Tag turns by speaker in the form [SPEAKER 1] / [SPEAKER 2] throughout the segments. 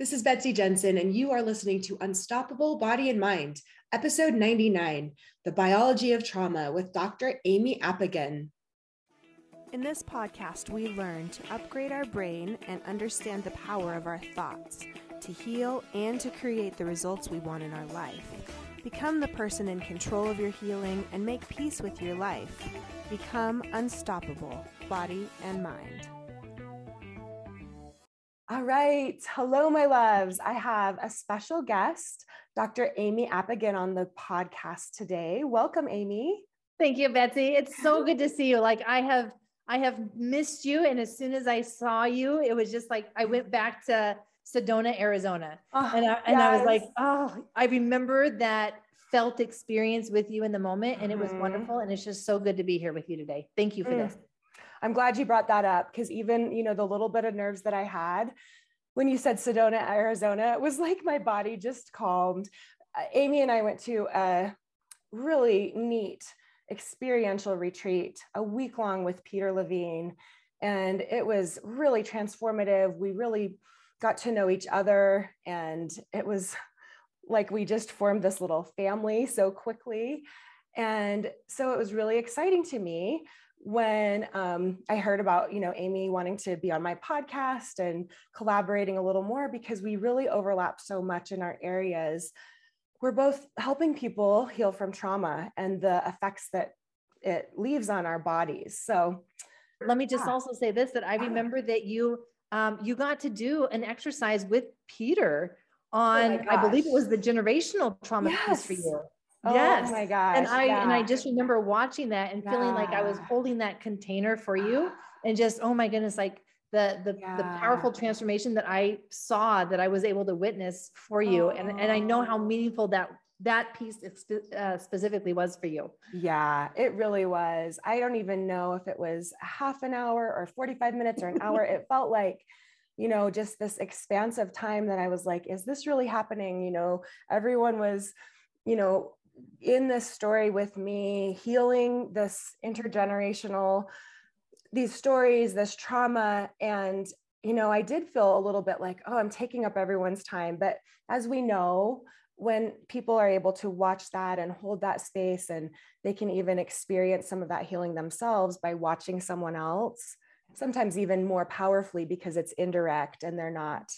[SPEAKER 1] This is Betsy Jensen, and you are listening to Unstoppable Body and Mind, episode 99 The Biology of Trauma with Dr. Aimie Apigian. In this podcast, we learn to upgrade our brain and understand the power of our thoughts to heal and to create the results we want in our life. Become the person in control of your healing and make peace with your life. Become unstoppable, body and mind. All right. Hello, my loves. I have a special guest, Dr. Aimie Apigian, on the podcast today. Welcome, Aimie.
[SPEAKER 2] Thank you, Betsy. It's so good to see you. Like I have, I have missed you. And as soon as I saw you, it was just like I went back to Sedona, Arizona. Oh, and I, and yes. I was like, oh, I remember that felt experience with you in the moment. And it was mm-hmm. wonderful. And it's just so good to be here with you today. Thank you for mm. this.
[SPEAKER 1] I'm glad you brought that up because even, you know, the little bit of nerves that I had when you said Sedona, Arizona, it was like my body just calmed. Uh, Aimie and I went to a really neat experiential retreat, a week long with Peter Levine. And it was really transformative. We really got to know each other. And it was like we just formed this little family so quickly. And so it was really exciting to me when um, I heard about, you know, Aimie wanting to be on my podcast and collaborating a little more because we really overlap so much in our areas. We're both helping people heal from trauma and the effects that it leaves on our bodies. So
[SPEAKER 2] let me just yeah. also say this that I remember that you um, you got to do an exercise with Peter oh on oh I believe it was the generational trauma yes. piece for you.
[SPEAKER 1] Oh yes. my gosh.
[SPEAKER 2] And I yeah. and I just remember watching that and yeah. feeling like I was holding that container for you and just oh my goodness like the the, yeah. the powerful transformation that I saw that I was able to witness for you oh. and and I know how meaningful that that piece uh, specifically was for you.
[SPEAKER 1] Yeah, it really was. I don't even know if it was half an hour or 45 minutes or an hour. it felt like you know just this expansive time that I was like is this really happening? You know, everyone was you know in this story with me, healing this intergenerational, these stories, this trauma. And, you know, I did feel a little bit like, oh, I'm taking up everyone's time. But as we know, when people are able to watch that and hold that space, and they can even experience some of that healing themselves by watching someone else, sometimes even more powerfully because it's indirect and they're not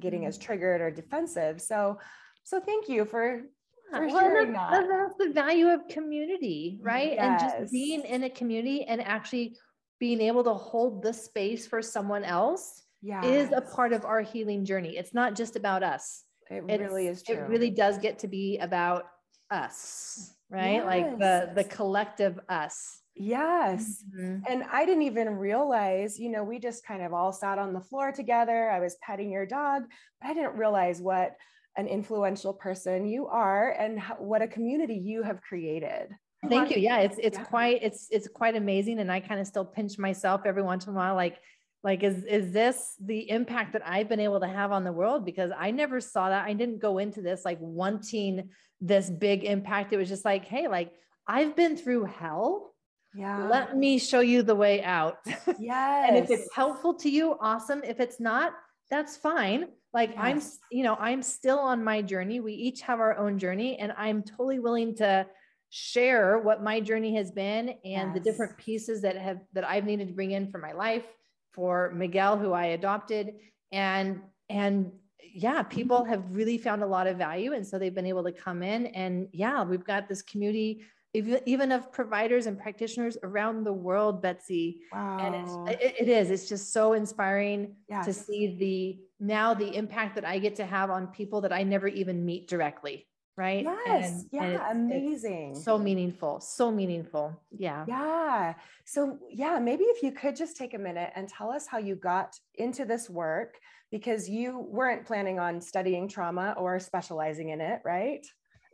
[SPEAKER 1] getting as mm-hmm. triggered or defensive. So, so thank you for for well,
[SPEAKER 2] that's, that. That's the value of community, right? Yes. And just being in a community and actually being able to hold the space for someone else yes. is a part of our healing journey. It's not just about us.
[SPEAKER 1] It it's, really is true.
[SPEAKER 2] It really does get to be about us, right? Yes. Like the the collective us.
[SPEAKER 1] Yes. Mm-hmm. And I didn't even realize, you know, we just kind of all sat on the floor together. I was petting your dog, but I didn't realize what an influential person you are and what a community you have created.
[SPEAKER 2] Thank you. Yeah it's it's yeah. quite it's it's quite amazing and i kind of still pinch myself every once in a while like like is is this the impact that i've been able to have on the world? Because i never saw that. I didn't go into this like wanting this big impact. It was just like hey like i've been through hell. Yeah. Let me show you the way out.
[SPEAKER 1] Yes
[SPEAKER 2] and if it's helpful to you awesome. If it's not that's fine like yes. i'm you know i'm still on my journey we each have our own journey and i'm totally willing to share what my journey has been and yes. the different pieces that have that i've needed to bring in for my life for miguel who i adopted and and yeah people mm-hmm. have really found a lot of value and so they've been able to come in and yeah we've got this community even of providers and practitioners around the world, Betsy. Wow. And it's, it, it is, it's just so inspiring yes. to see the, now the impact that I get to have on people that I never even meet directly. Right.
[SPEAKER 1] Yes. And, yeah. And it's, amazing.
[SPEAKER 2] It's so meaningful. So meaningful. Yeah.
[SPEAKER 1] Yeah. So yeah, maybe if you could just take a minute and tell us how you got into this work because you weren't planning on studying trauma or specializing in it, right?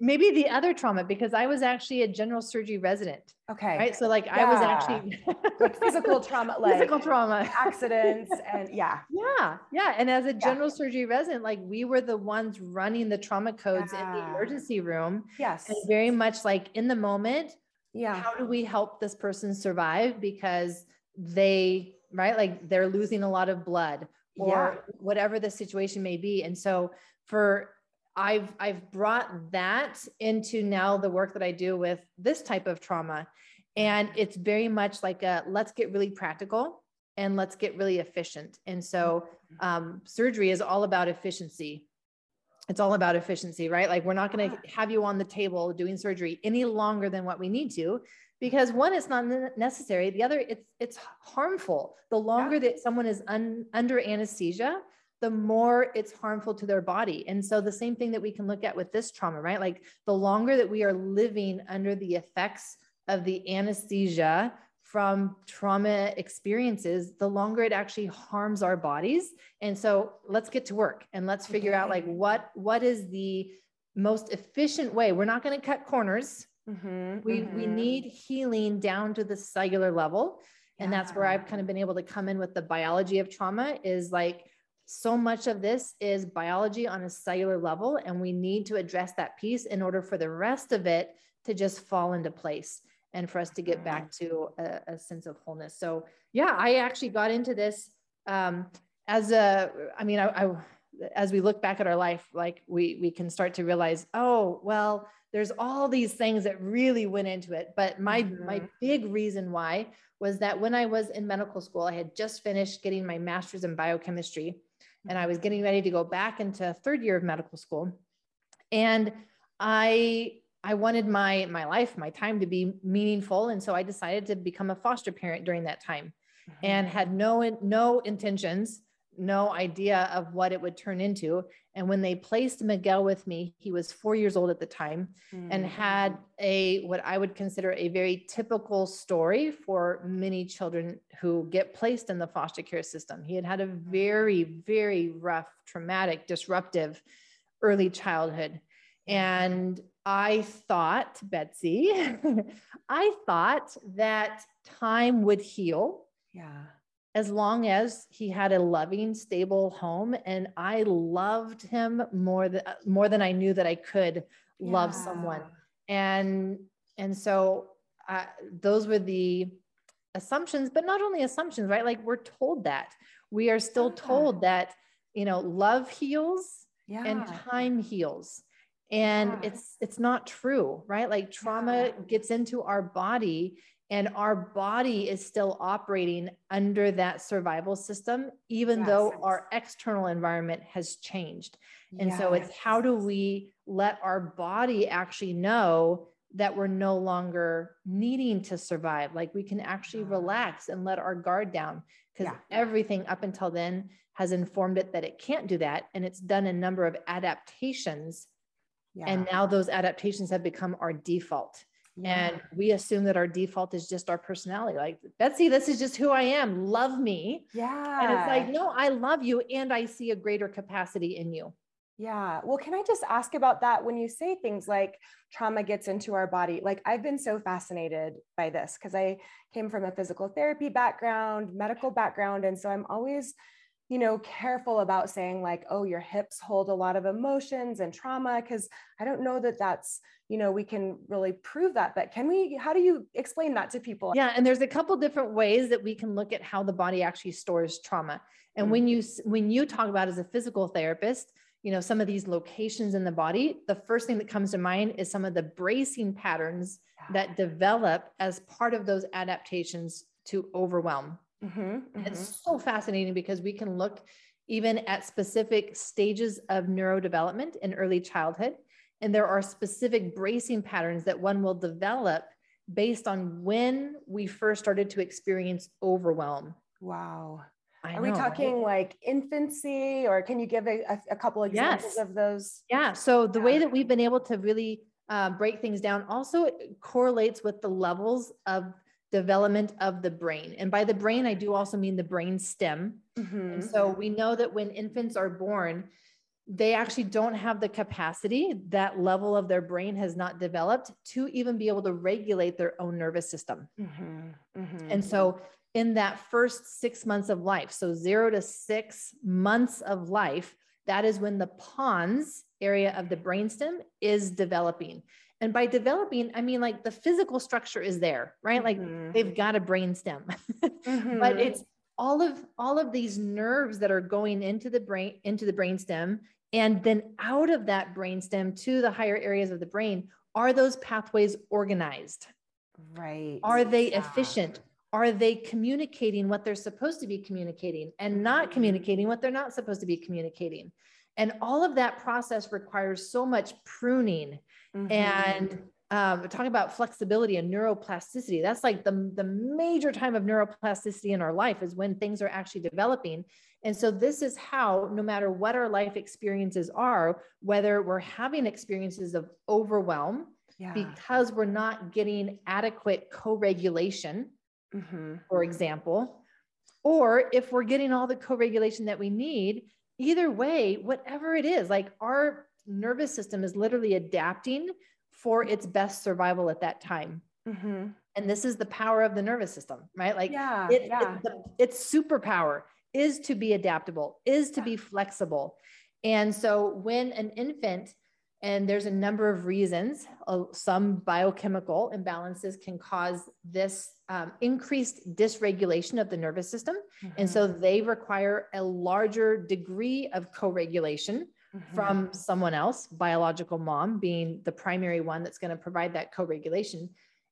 [SPEAKER 2] Maybe the other trauma because I was actually a general surgery resident.
[SPEAKER 1] Okay.
[SPEAKER 2] Right. So like yeah. I was actually
[SPEAKER 1] like physical trauma, like
[SPEAKER 2] physical trauma,
[SPEAKER 1] accidents, and yeah.
[SPEAKER 2] Yeah. Yeah. And as a general yeah. surgery resident, like we were the ones running the trauma codes yeah. in the emergency room.
[SPEAKER 1] Yes.
[SPEAKER 2] And very much like in the moment.
[SPEAKER 1] Yeah.
[SPEAKER 2] How do we help this person survive? Because they, right, like they're losing a lot of blood or yeah. whatever the situation may be. And so for I've I've brought that into now the work that I do with this type of trauma. And it's very much like a let's get really practical and let's get really efficient. And so mm-hmm. um, surgery is all about efficiency. It's all about efficiency, right? Like we're not going to have you on the table doing surgery any longer than what we need to because one it's not necessary the other it's it's harmful the longer yeah. that someone is un, under anesthesia the more it's harmful to their body. And so the same thing that we can look at with this trauma right? Like the longer that we are living under the effects of the anesthesia from trauma experiences the longer it actually harms our bodies. And so let's get to work and let's figure out like what what is the most efficient way? We're not going to cut corners. Mm-hmm, we mm-hmm. we need healing down to the cellular level. And that's where I've kind of been able to come in with the biology of trauma is like so much of this is biology on a cellular level. And we need to address that piece in order for the rest of it to just fall into place and for us to get back mm-hmm. to a, a sense of wholeness. So, yeah, I actually got into this um, as a, I mean, I, I, as we look back at our life, like we, we can start to realize, oh, well, there's all these things that really went into it but my mm-hmm. my big reason why was that when i was in medical school i had just finished getting my master's in biochemistry and i was getting ready to go back into third year of medical school and i i wanted my my life my time to be meaningful and so i decided to become a foster parent during that time mm-hmm. and had no no intentions no idea of what it would turn into. And when they placed Miguel with me, he was four years old at the time mm. and had a what I would consider a very typical story for many children who get placed in the foster care system. He had had a very, very rough, traumatic, disruptive early childhood. And I thought, Betsy, I thought that time would heal.
[SPEAKER 1] Yeah
[SPEAKER 2] as long as he had a loving stable home and i loved him more than more than i knew that i could yeah. love someone. And and so uh, those were the assumptions but not only assumptions right? Like we're told that. We are still yeah. told that you know love heals yeah. and time heals. And it's it's not true right? Like trauma gets into our body and our body is still operating under that survival system even yes. though our external environment has changed and yes. so it's how do we let our body actually know that we're no longer needing to survive like we can actually mm. relax and let our guard down because yeah. everything up until then has informed it that it can't do that and it's done a number of adaptations yeah. and now those adaptations have become our default yeah. And we assume that our default is just our personality. Like, Betsy, this is just who I am. Love me.
[SPEAKER 1] Yeah.
[SPEAKER 2] And it's like, no, I love you. And I see a greater capacity in you.
[SPEAKER 1] Yeah. Well, can I just ask about that when you say things like trauma gets into our body? Like, I've been so fascinated by this because I came from a physical therapy background, medical background. And so I'm always you know, careful about saying like, oh, your hips hold a lot of emotions and trauma, because I don't know that that's, you know, we can really prove that. But can we, how do you explain that to people?
[SPEAKER 2] Yeah. And there's a couple different ways that we can look at how the body actually stores trauma. And mm-hmm. when you, when you talk about as a physical therapist, you know, some of these locations in the body, the first thing that comes to mind is some of the bracing patterns that develop as part of those adaptations to overwhelm Mm-hmm, mm-hmm. It's so fascinating because we can look even at specific stages of neurodevelopment in early childhood. And there are specific bracing patterns that one will develop based on when we first started to experience overwhelm.
[SPEAKER 1] Wow. I Are know, we talking right? like infancy, or can you give a, a couple examples yes. of those?
[SPEAKER 2] Yeah. So the yeah. way that we've been able to really uh, break things down also correlates with the levels of development of the brain. And by the brain, I do also mean the brain stem. Mm-hmm. And so we know that when infants are born, they actually don't have the capacity, that level of their brain has not developed to even be able to regulate their own nervous system. Mm-hmm. Mm-hmm. And so, in that first six months of life, so zero to six months of life, that is when the pons area of the brainstem is developing. And by developing, I mean like the physical structure is there, right? Like mm-hmm. they've got a brain stem, mm-hmm. but it's all of all of these nerves that are going into the brain into the brainstem and then out of that brainstem to the higher areas of the brain are those pathways organized
[SPEAKER 1] right
[SPEAKER 2] are they yeah. efficient are they communicating what they're supposed to be communicating and not mm-hmm. communicating what they're not supposed to be communicating and all of that process requires so much pruning mm-hmm. and um, talking about flexibility and neuroplasticity. That's like the, the major time of neuroplasticity in our life is when things are actually developing. And so, this is how, no matter what our life experiences are, whether we're having experiences of overwhelm yeah. because we're not getting adequate co regulation, mm-hmm. for example, or if we're getting all the co regulation that we need, either way, whatever it is, like our nervous system is literally adapting for its best survival at that time. Mm-hmm. And this is the power of the nervous system, right? Like,
[SPEAKER 1] yeah,
[SPEAKER 2] it,
[SPEAKER 1] yeah.
[SPEAKER 2] It, the, its superpower is to be adaptable, is to be flexible. And so when an infant, and there's a number of reasons, uh, some biochemical imbalances can cause this um, increased dysregulation of the nervous system. Mm-hmm. And so mm-hmm. they require a larger degree of co regulation mm-hmm. from someone else, biological mom being the primary one that's going to provide that co regulation.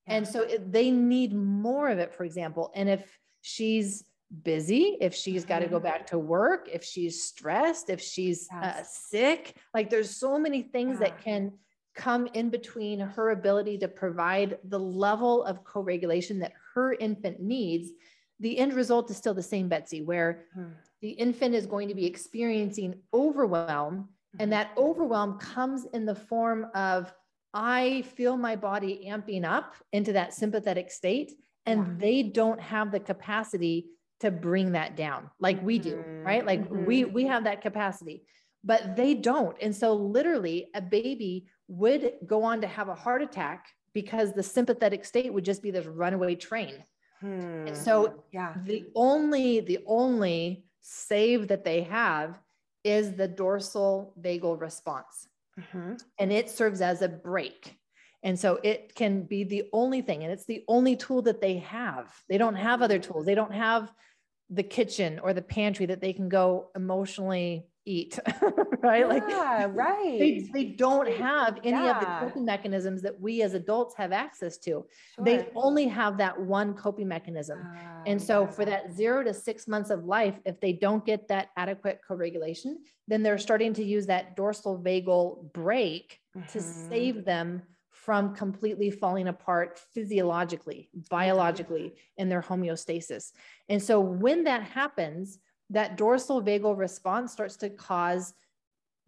[SPEAKER 2] Yeah. And so it, they need more of it, for example. And if she's busy, if she's got to go mm-hmm. back to work, if she's stressed, if she's uh, yes. uh, sick, like there's so many things yeah. that can come in between her ability to provide the level of co regulation that her infant needs. The end result is still the same, Betsy, where hmm the infant is going to be experiencing overwhelm. And that mm-hmm. overwhelm comes in the form of, I feel my body amping up into that sympathetic state, and yeah. they don't have the capacity to bring that down like we do, right? Like mm-hmm. we we have that capacity, but they don't. And so literally a baby would go on to have a heart attack because the sympathetic state would just be this runaway train. Hmm. so yeah, the only the only save that they have is the dorsal vagal response. Mm-hmm. And it serves as a brake. And so it can be the only thing, and it's the only tool that they have. They don't have other tools. They don't have the kitchen or the pantry that they can go emotionally eat, right?
[SPEAKER 1] Yeah,
[SPEAKER 2] like,
[SPEAKER 1] right.
[SPEAKER 2] They, they don't have any yeah. of the coping mechanisms that we as adults have access to. Sure. They only have that one coping mechanism. Uh, and so, for that zero to six months of life, if they don't get that adequate co regulation, then they're starting to use that dorsal vagal brake mm-hmm. to save them from completely falling apart physiologically, biologically in their homeostasis. And so, when that happens, that dorsal vagal response starts to cause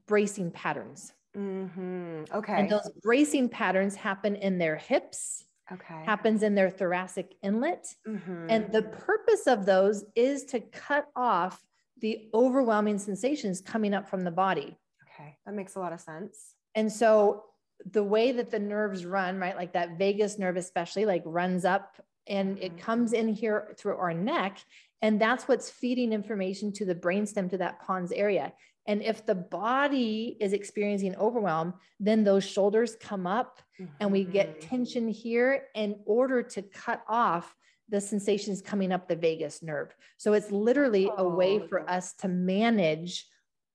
[SPEAKER 2] bracing patterns.
[SPEAKER 1] Mm-hmm. Okay.
[SPEAKER 2] And those bracing patterns happen in their hips.
[SPEAKER 1] Okay.
[SPEAKER 2] Happens in their thoracic inlet. Mm-hmm. And the purpose of those is to cut off the overwhelming sensations coming up from the body.
[SPEAKER 1] Okay. That makes a lot of sense.
[SPEAKER 2] And so the way that the nerves run, right? Like that vagus nerve, especially, like runs up and it mm-hmm. comes in here through our neck and that's what's feeding information to the brainstem to that pons area. And if the body is experiencing overwhelm, then those shoulders come up mm-hmm. and we get mm-hmm. tension here in order to cut off the sensations coming up the vagus nerve. So it's literally oh. a way for oh. us to manage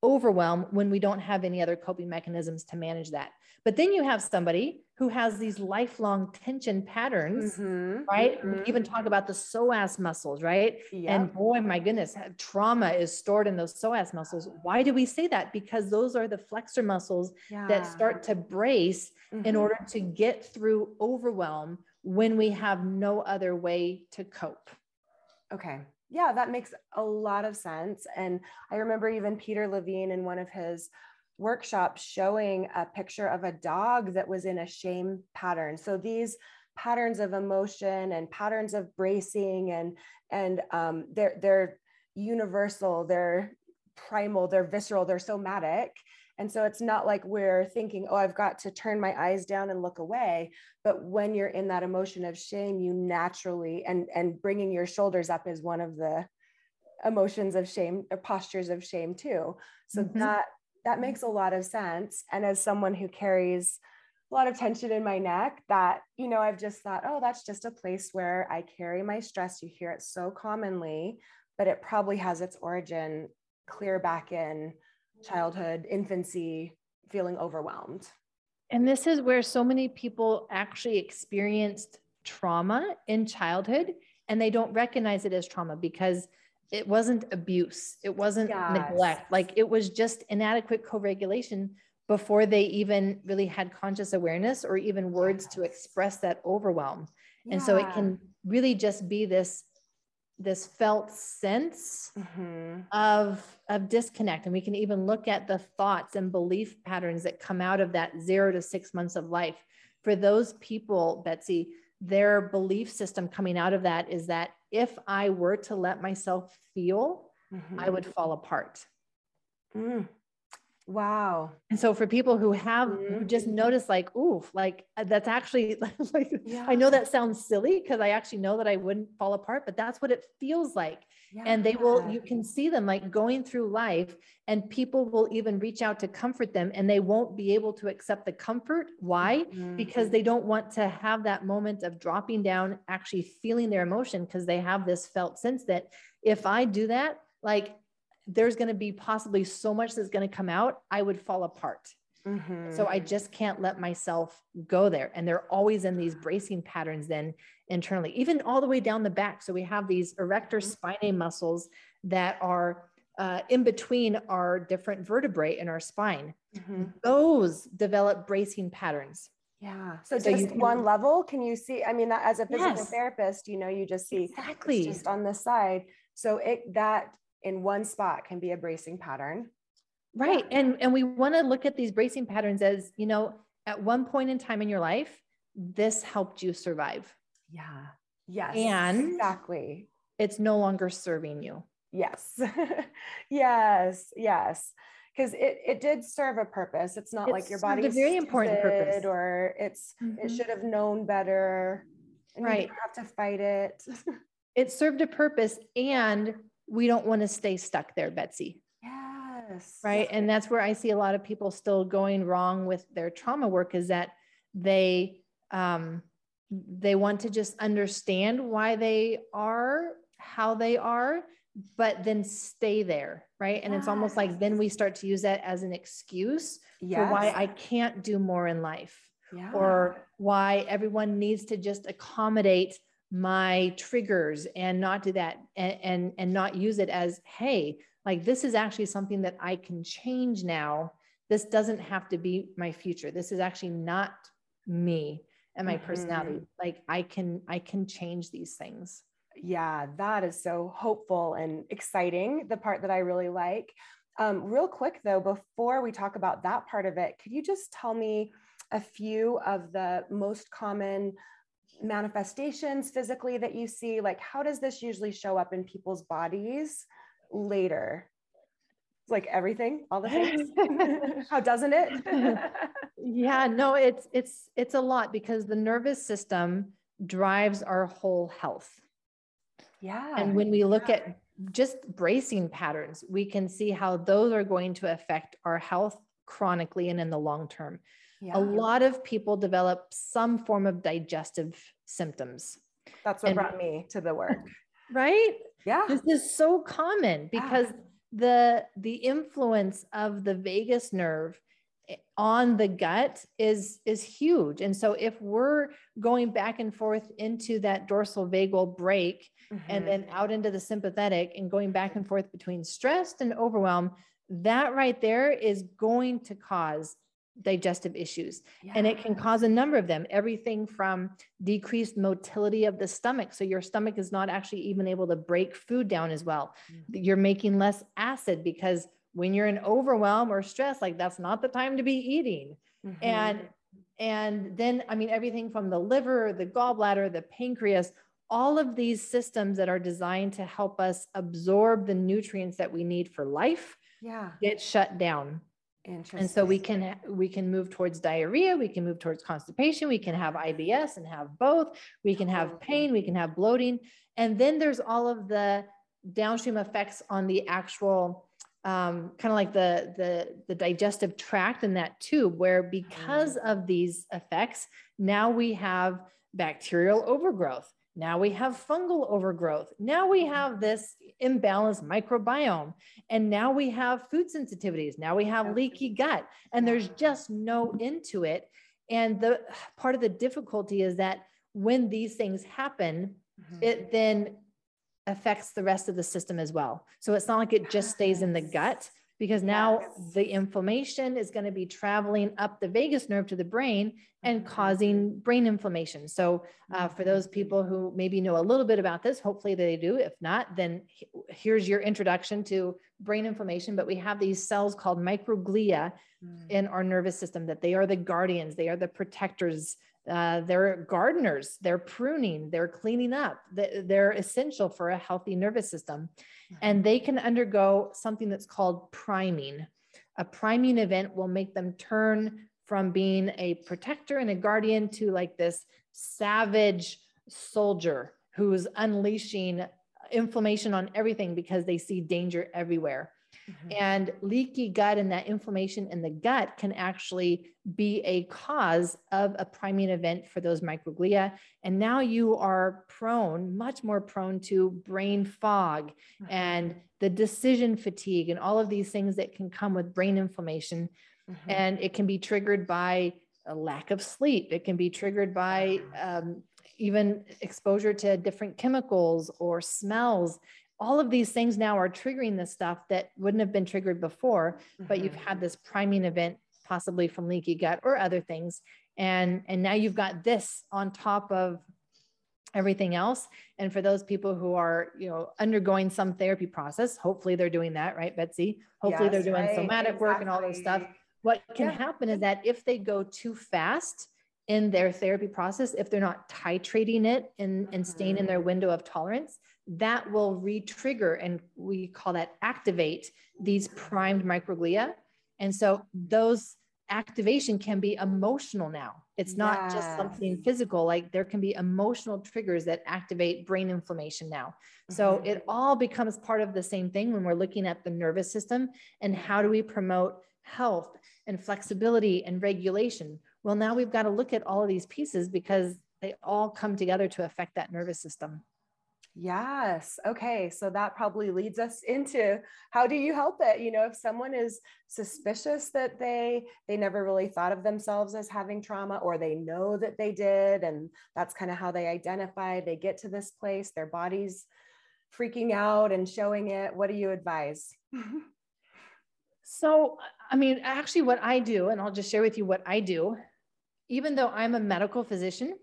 [SPEAKER 2] overwhelm when we don't have any other coping mechanisms to manage that. But then you have somebody who has these lifelong tension patterns, mm-hmm, right? Mm-hmm. We even talk about the psoas muscles, right? Yep. And boy, my goodness, trauma is stored in those psoas muscles. Why do we say that? Because those are the flexor muscles yeah. that start to brace mm-hmm. in order to get through overwhelm when we have no other way to cope.
[SPEAKER 1] Okay. Yeah, that makes a lot of sense. And I remember even Peter Levine in one of his workshop showing a picture of a dog that was in a shame pattern. So these patterns of emotion and patterns of bracing and and um, they're they're universal, they're primal, they're visceral, they're somatic. And so it's not like we're thinking, oh, I've got to turn my eyes down and look away. But when you're in that emotion of shame, you naturally and and bringing your shoulders up is one of the emotions of shame or postures of shame too. So mm-hmm. that that makes a lot of sense. And as someone who carries a lot of tension in my neck, that, you know, I've just thought, oh, that's just a place where I carry my stress. You hear it so commonly, but it probably has its origin clear back in childhood, infancy, feeling overwhelmed.
[SPEAKER 2] And this is where so many people actually experienced trauma in childhood and they don't recognize it as trauma because it wasn't abuse, it wasn't yes. neglect, like it was just inadequate co regulation before they even really had conscious awareness or even words to express that overwhelm. Yeah. And so it can really just be this this felt sense mm-hmm. of of disconnect and we can even look at the thoughts and belief patterns that come out of that 0 to 6 months of life for those people betsy their belief system coming out of that is that if i were to let myself feel mm-hmm. i would fall apart
[SPEAKER 1] mm. Wow.
[SPEAKER 2] And so for people who have mm-hmm. who just notice like, ooh, like uh, that's actually like yeah. I know that sounds silly because I actually know that I wouldn't fall apart, but that's what it feels like. Yeah. And they will, you can see them like going through life, and people will even reach out to comfort them, and they won't be able to accept the comfort. Why? Mm-hmm. Because they don't want to have that moment of dropping down, actually feeling their emotion, because they have this felt sense that if I do that, like there's going to be possibly so much that's going to come out, I would fall apart. Mm-hmm. So I just can't let myself go there. And they're always in these bracing patterns then internally, even all the way down the back. So we have these erector mm-hmm. spinae muscles that are uh, in between our different vertebrae in our spine. Mm-hmm. Those develop bracing patterns.
[SPEAKER 1] Yeah. So, so just can, one level, can you see? I mean, as a physical yes. therapist, you know, you just see
[SPEAKER 2] exactly
[SPEAKER 1] just on the side. So it that in one spot can be a bracing pattern.
[SPEAKER 2] Right. Yeah. And and we want to look at these bracing patterns as, you know, at one point in time in your life, this helped you survive.
[SPEAKER 1] Yeah. Yes.
[SPEAKER 2] And
[SPEAKER 1] exactly.
[SPEAKER 2] It's no longer serving you.
[SPEAKER 1] Yes. yes. Yes. Because it, it did serve a purpose. It's not like your body
[SPEAKER 2] a very important purpose,
[SPEAKER 1] or it's mm-hmm. it should have known better. And right. You have to fight it.
[SPEAKER 2] it served a purpose and we don't want to stay stuck there, Betsy.
[SPEAKER 1] Yes.
[SPEAKER 2] Right. And that's where I see a lot of people still going wrong with their trauma work is that they um, they want to just understand why they are how they are, but then stay there. Right. And yes. it's almost like then we start to use that as an excuse yes. for why I can't do more in life. Yeah. Or why everyone needs to just accommodate my triggers and not do that and, and and not use it as hey like this is actually something that i can change now. This doesn't have to be my future. This is actually not me and my mm-hmm. personality like i can i can change these things.
[SPEAKER 1] Yeah that is so hopeful and exciting the part that i really like. Um, real quick though before we talk about that part of it could you just tell me a few of the most common manifestations physically that you see? Like, how does this usually show up in people's bodies later? Like everything, all the things. how doesn't it?
[SPEAKER 2] yeah, no, it's it's it's a lot because the nervous system drives our whole health.
[SPEAKER 1] Yeah.
[SPEAKER 2] And when we look yeah. at just bracing patterns, we can see how those are going to affect our health chronically and in the long term. Yeah. A lot of people develop some form of digestive symptoms.
[SPEAKER 1] That's what and, brought me to the work.
[SPEAKER 2] Right?
[SPEAKER 1] Yeah.
[SPEAKER 2] This is so common because yeah. the the influence of the vagus nerve eh, on the gut is is huge and so if we're going back and forth into that dorsal vagal brake mm-hmm. and then out into the sympathetic and going back and forth between stressed and overwhelmed that right there is going to cause digestive issues yeah. and it can cause a number of them everything from decreased motility of the stomach so your stomach is not actually even able to break food down as well mm-hmm. you're making less acid because when you're in overwhelm or stress like that's not the time to be eating mm-hmm. and and then i mean everything from the liver the gallbladder the pancreas all of these systems that are designed to help us absorb the nutrients that we need for life
[SPEAKER 1] yeah
[SPEAKER 2] get shut down and so we can we can move towards diarrhea, we can move towards constipation, we can have IBS and have both, we can have pain, we can have bloating, and then there's all of the downstream effects on the actual um, kind of like the, the the digestive tract in that tube, where because mm. of these effects, now we have bacterial overgrowth. Now we have fungal overgrowth. Now we have this imbalanced microbiome. And now we have food sensitivities. Now we have leaky gut. And there's just no end to it. And the part of the difficulty is that when these things happen, mm-hmm. it then affects the rest of the system as well. So it's not like it just stays in the gut because now yes. the inflammation is going to be traveling up the vagus nerve to the brain and mm-hmm. causing brain inflammation. So, uh, for those people who maybe know a little bit about this, hopefully they do. If not, then here's your introduction to brain inflammation. But we have these cells called microglia mm. in our nervous system that they are the guardians, they are the protectors. Uh, they're gardeners, they're pruning, they're cleaning up, they're essential for a healthy nervous system and they can undergo something that's called priming. A priming event will make them turn from being a protector and a guardian to like this savage soldier who's unleashing inflammation on everything because they see danger everywhere. Mm-hmm. And leaky gut and that inflammation in the gut can actually be a cause of a priming event for those microglia. And now you are prone, much more prone to brain fog mm-hmm. and the decision fatigue and all of these things that can come with brain inflammation. Mm-hmm. And it can be triggered by a lack of sleep, it can be triggered by um, even exposure to different chemicals or smells all of these things now are triggering the stuff that wouldn't have been triggered before mm-hmm. but you've mm-hmm. had this priming event possibly from leaky gut or other things and and now you've got this on top of everything else and for those people who are you know undergoing some therapy process hopefully they're doing that right betsy hopefully yes, they're doing right. somatic exactly. work and all those stuff what can yeah. happen is that if they go too fast in their therapy process if they're not titrating it and, and staying in their mm-hmm. window of tolerance that will re-trigger and we call that activate these primed microglia. And so those activation can be emotional now. It's not yes. just something physical like there can be emotional triggers that activate brain inflammation now. Mm-hmm. so it all becomes part of the same thing when we're looking at the nervous system and how do we promote health and flexibility and regulation. Well now we've got to look at all of these pieces because they all come together to affect that nervous system
[SPEAKER 1] Yes. Okay. So that probably leads us into how do you help it? You know, if someone is suspicious that they they never really thought of themselves as having trauma or they know that they did and that's kind of how they identify, they get to this place, their body's freaking out and showing it. What do you advise? Mm-hmm.
[SPEAKER 2] so, I mean, actually what I do and I'll just share with you what I do. Even though I'm a medical physician,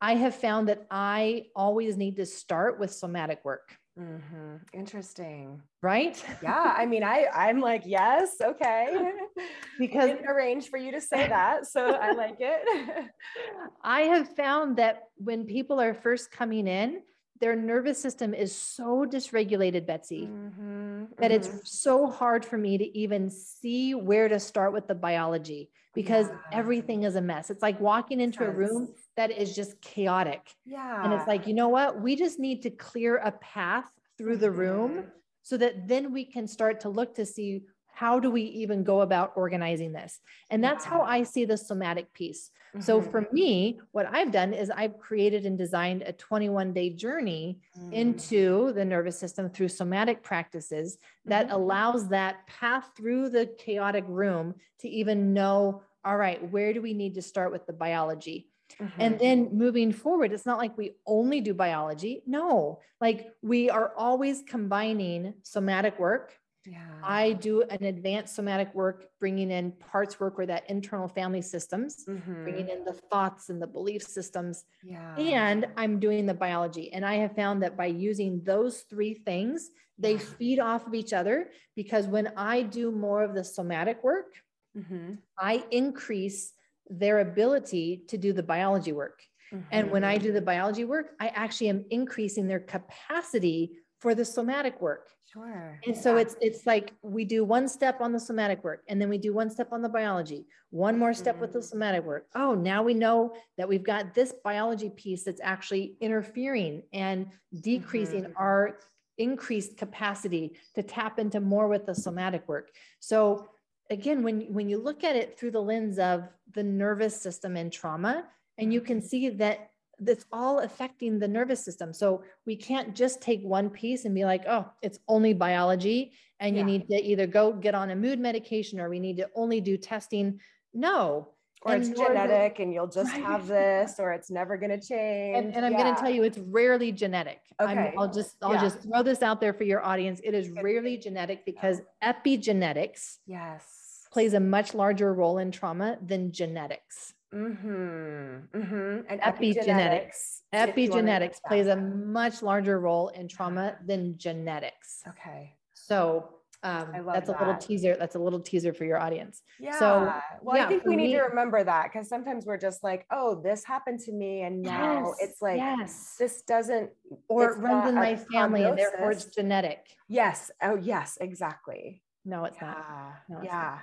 [SPEAKER 2] I have found that I always need to start with somatic work.
[SPEAKER 1] Mm-hmm. Interesting.
[SPEAKER 2] Right?
[SPEAKER 1] Yeah. I mean, I I'm like, yes, okay. because arrange for you to say that. So I like it.
[SPEAKER 2] I have found that when people are first coming in, their nervous system is so dysregulated, Betsy, mm-hmm, that mm-hmm. it's so hard for me to even see where to start with the biology because yeah. everything is a mess. It's like walking into a room that is just chaotic.
[SPEAKER 1] Yeah.
[SPEAKER 2] And it's like, you know what? We just need to clear a path through the room mm-hmm. so that then we can start to look to see how do we even go about organizing this? And that's how I see the somatic piece. Mm-hmm. So for me, what I've done is I've created and designed a 21 day journey mm-hmm. into the nervous system through somatic practices that mm-hmm. allows that path through the chaotic room to even know, all right, where do we need to start with the biology? Mm-hmm. And then moving forward, it's not like we only do biology. No, like we are always combining somatic work yeah. I do an advanced somatic work, bringing in parts work or that internal family systems, mm-hmm. bringing in the thoughts and the belief systems. Yeah. And I'm doing the biology. And I have found that by using those three things, they yeah. feed off of each other because when I do more of the somatic work, mm-hmm. I increase their ability to do the biology work. Mm-hmm. And when I mm-hmm. do the biology work, I actually am increasing their capacity for the somatic work.
[SPEAKER 1] Sure.
[SPEAKER 2] And so it's it's like we do one step on the somatic work and then we do one step on the biology, one more step mm-hmm. with the mm. somatic work. Oh, now we know that we've got this biology piece that's actually interfering and decreasing mm-hmm. our increased capacity to tap into more with the somatic work. So again, when when you look at it through the lens of the nervous system and trauma, and you can see that that's all affecting the nervous system. So we can't just take one piece and be like, oh, it's only biology and yeah. you need to either go get on a mood medication or we need to only do testing. No.
[SPEAKER 1] Or and it's genetic and you'll just right. have this or it's never going to change.
[SPEAKER 2] And, and I'm yeah. going to tell you, it's rarely genetic. Okay. i will just, I'll yeah. just throw this out there for your audience. It is rarely genetic because oh. epigenetics
[SPEAKER 1] yes.
[SPEAKER 2] Plays a much larger role in trauma than genetics.
[SPEAKER 1] Mm-hmm. Mm-hmm.
[SPEAKER 2] And epigenetics. Epigenetics, plays a much larger role in trauma than genetics.
[SPEAKER 1] Okay.
[SPEAKER 2] So um, that's that. a little teaser. That's a little teaser for your audience.
[SPEAKER 1] Yeah. So, well, yeah, I think we need me, to remember that because sometimes we're just like, oh, this happened to me, and now yes, it's like, yes, this doesn't,
[SPEAKER 2] or it runs in my family, and therefore it's genetic.
[SPEAKER 1] Yes. Oh, yes. Exactly.
[SPEAKER 2] No, it's
[SPEAKER 1] yeah.
[SPEAKER 2] not.
[SPEAKER 1] No, it's yeah. Not.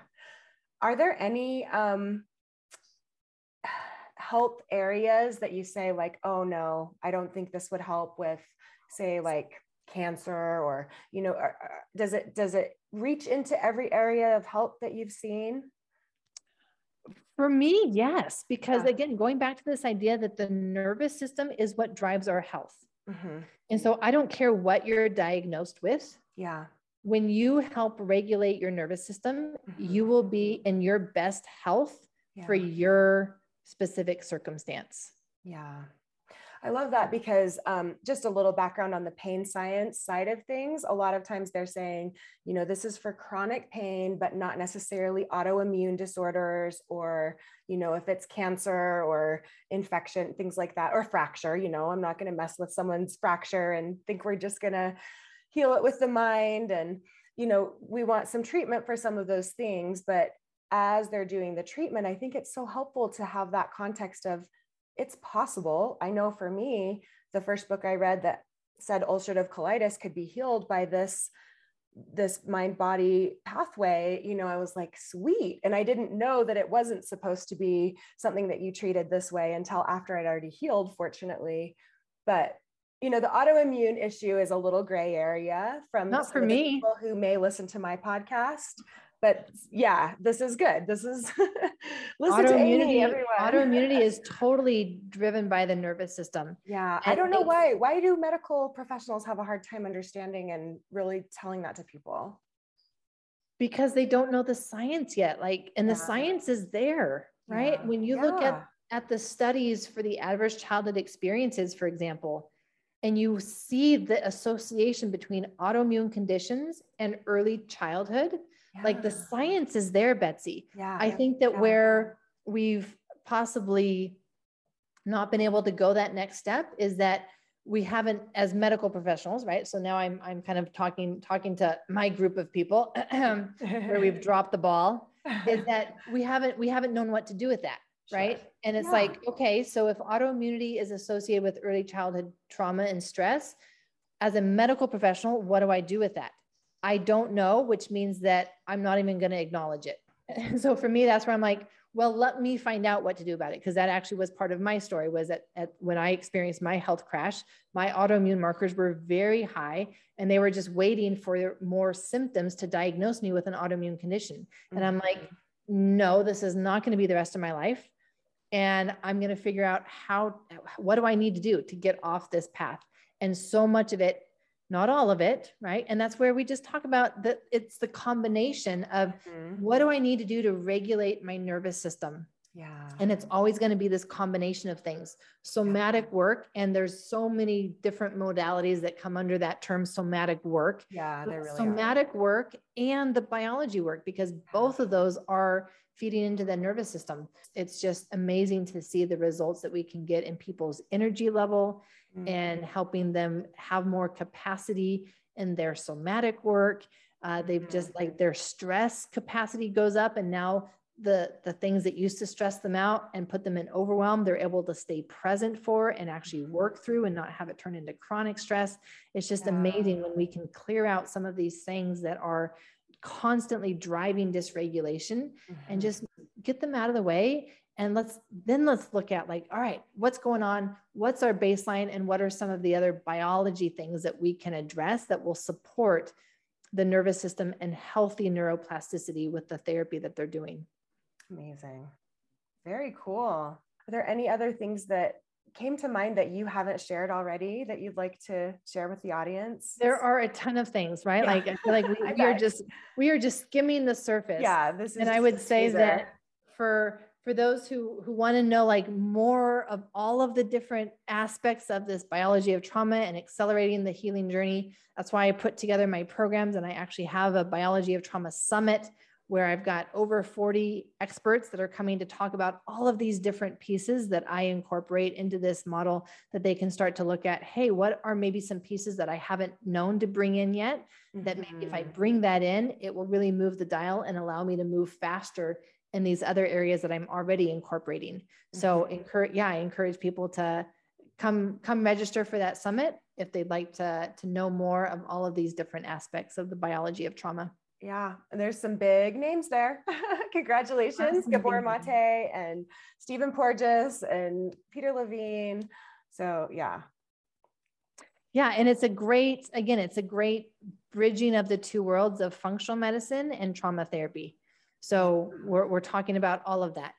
[SPEAKER 1] Are there any um health areas that you say like, oh no, I don't think this would help with, say, like cancer or you know does it does it reach into every area of health that you've seen
[SPEAKER 2] for me yes because yeah. again going back to this idea that the nervous system is what drives our health mm-hmm. and so i don't care what you're diagnosed with
[SPEAKER 1] yeah
[SPEAKER 2] when you help regulate your nervous system mm-hmm. you will be in your best health yeah. for your specific circumstance.
[SPEAKER 1] Yeah. I love that because um, just a little background on the pain science side of things. A lot of times they're saying, you know, this is for chronic pain, but not necessarily autoimmune disorders or, you know, if it's cancer or infection, things like that, or fracture. You know, I'm not going to mess with someone's fracture and think we're just going to heal it with the mind. And, you know, we want some treatment for some of those things, but as they're doing the treatment, I think it's so helpful to have that context of it's possible. I know for me, the first book I read that said ulcerative colitis could be healed by this this mind body pathway you know i was like sweet and i didn't know that it wasn't supposed to be something that you treated this way until after i'd already healed fortunately but you know the autoimmune issue is a little gray area from
[SPEAKER 2] not for me
[SPEAKER 1] people who may listen to my podcast but yeah, this is good. This is
[SPEAKER 2] listen autoimmunity. To everyone. autoimmunity is totally driven by the nervous system.
[SPEAKER 1] Yeah, and I don't know why. Why do medical professionals have a hard time understanding and really telling that to people?
[SPEAKER 2] Because they don't know the science yet. Like, and yeah. the science is there, right? Yeah. When you yeah. look at at the studies for the adverse childhood experiences, for example, and you see the association between autoimmune conditions and early childhood like the science is there, Betsy.
[SPEAKER 1] Yeah.
[SPEAKER 2] I think that yeah. where we've possibly not been able to go that next step is that we haven't as medical professionals right so now i'm i'm kind of talking talking to my group of people where we've dropped the ball is that we haven't we haven't known what to do with that right sure. and it's yeah. like okay so if autoimmunity is associated with early childhood trauma and stress as a medical professional what do i do with that I don't know, which means that I'm not even going to acknowledge it. so for me, that's where I'm like, well, let me find out what to do about it. Cause that actually was part of my story was that at, when I experienced my health crash, my autoimmune markers were very high and they were just waiting for more symptoms to diagnose me with an autoimmune condition. And mm. I'm like, no, this is not going to be the rest of my life. And I'm going to figure out how, what do I need to do to get off this path? And so much of it not all of it, right? And that's where we just talk about that it's the combination of mm-hmm. what do I need to do to regulate my nervous system?
[SPEAKER 1] Yeah.
[SPEAKER 2] And it's always going to be this combination of things. Somatic work, and there's so many different modalities that come under that term somatic work.
[SPEAKER 1] Yeah,
[SPEAKER 2] they
[SPEAKER 1] really
[SPEAKER 2] somatic are. work and the biology work, because both of those are feeding into the nervous system. It's just amazing to see the results that we can get in people's energy level mm-hmm. and helping them have more capacity in their somatic work. Uh, they've mm-hmm. just like their stress capacity goes up, and now the the things that used to stress them out and put them in overwhelm they're able to stay present for and actually mm-hmm. work through and not have it turn into chronic stress it's just yeah. amazing when we can clear out some of these things that are constantly driving dysregulation mm-hmm. and just get them out of the way. And let's then let's look at like all right what's going on? What's our baseline? And what are some of the other biology things that we can address that will support the nervous system and healthy neuroplasticity with the therapy that they're doing?
[SPEAKER 1] Amazing. Very cool. Are there any other things that came to mind that you haven't shared already that you'd like to share with the audience?
[SPEAKER 2] There are a ton of things, right? Yeah. Like I feel like we, we are just we are just skimming the surface.
[SPEAKER 1] Yeah, this is
[SPEAKER 2] and I would say teaser. that for for those who who want to know like more of all of the different aspects of this biology of trauma and accelerating the healing journey that's why i put together my programs and i actually have a biology of trauma summit where i've got over 40 experts that are coming to talk about all of these different pieces that i incorporate into this model that they can start to look at hey what are maybe some pieces that i haven't known to bring in yet that maybe if i mm-hmm. bring that in it will really move the dial and allow me to move faster in these other areas that I'm already incorporating. Mm-hmm. So encourage, yeah, I encourage people to come come register for that summit if they'd like to to know more of all of these different aspects of the biology of trauma.
[SPEAKER 1] Yeah, and there's some big names there. Congratulations, Gabor Mate and Stephen Porges and Peter Levine. So yeah.
[SPEAKER 2] Yeah, and it's a great, again, it's a great bridging of the two worlds of functional medicine and trauma therapy. So we're, we're talking about all of that,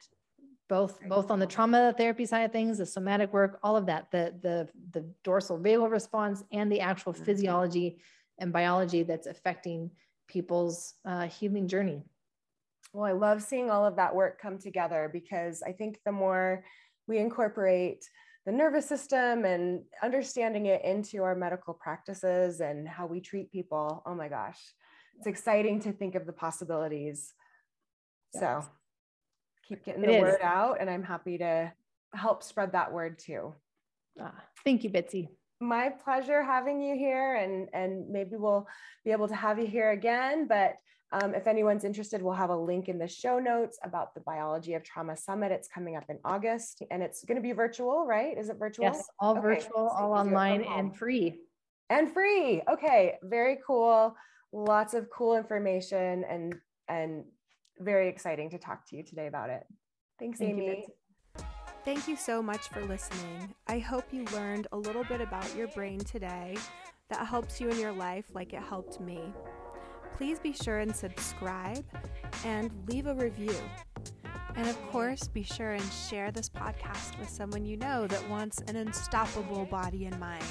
[SPEAKER 2] both both on the trauma therapy side of things, the somatic work, all of that, the the the dorsal vagal response, and the actual mm-hmm. physiology and biology that's affecting people's uh, healing journey.
[SPEAKER 1] Well, I love seeing all of that work come together because I think the more we incorporate the nervous system and understanding it into our medical practices and how we treat people, oh my gosh, it's exciting to think of the possibilities so keep getting the word out, and I'm happy to help spread that word too.
[SPEAKER 2] Ah, thank you, Bitsy.
[SPEAKER 1] My pleasure having you here, and and maybe we'll be able to have you here again. But um, if anyone's interested, we'll have a link in the show notes about the Biology of Trauma Summit. It's coming up in August, and it's going to be virtual, right? Is it virtual?
[SPEAKER 2] Yes, all okay. virtual, so all online, and free.
[SPEAKER 1] And free. Okay, very cool. Lots of cool information and and very exciting to talk to you today about it. Thanks, Thank Aimie.
[SPEAKER 3] You, Thank you so much for listening. I hope you learned a little bit about your brain today that helps you in your life like it helped me. Please be sure and subscribe and leave a review. And of course, be sure and share this podcast with someone you know that wants an unstoppable body and mind.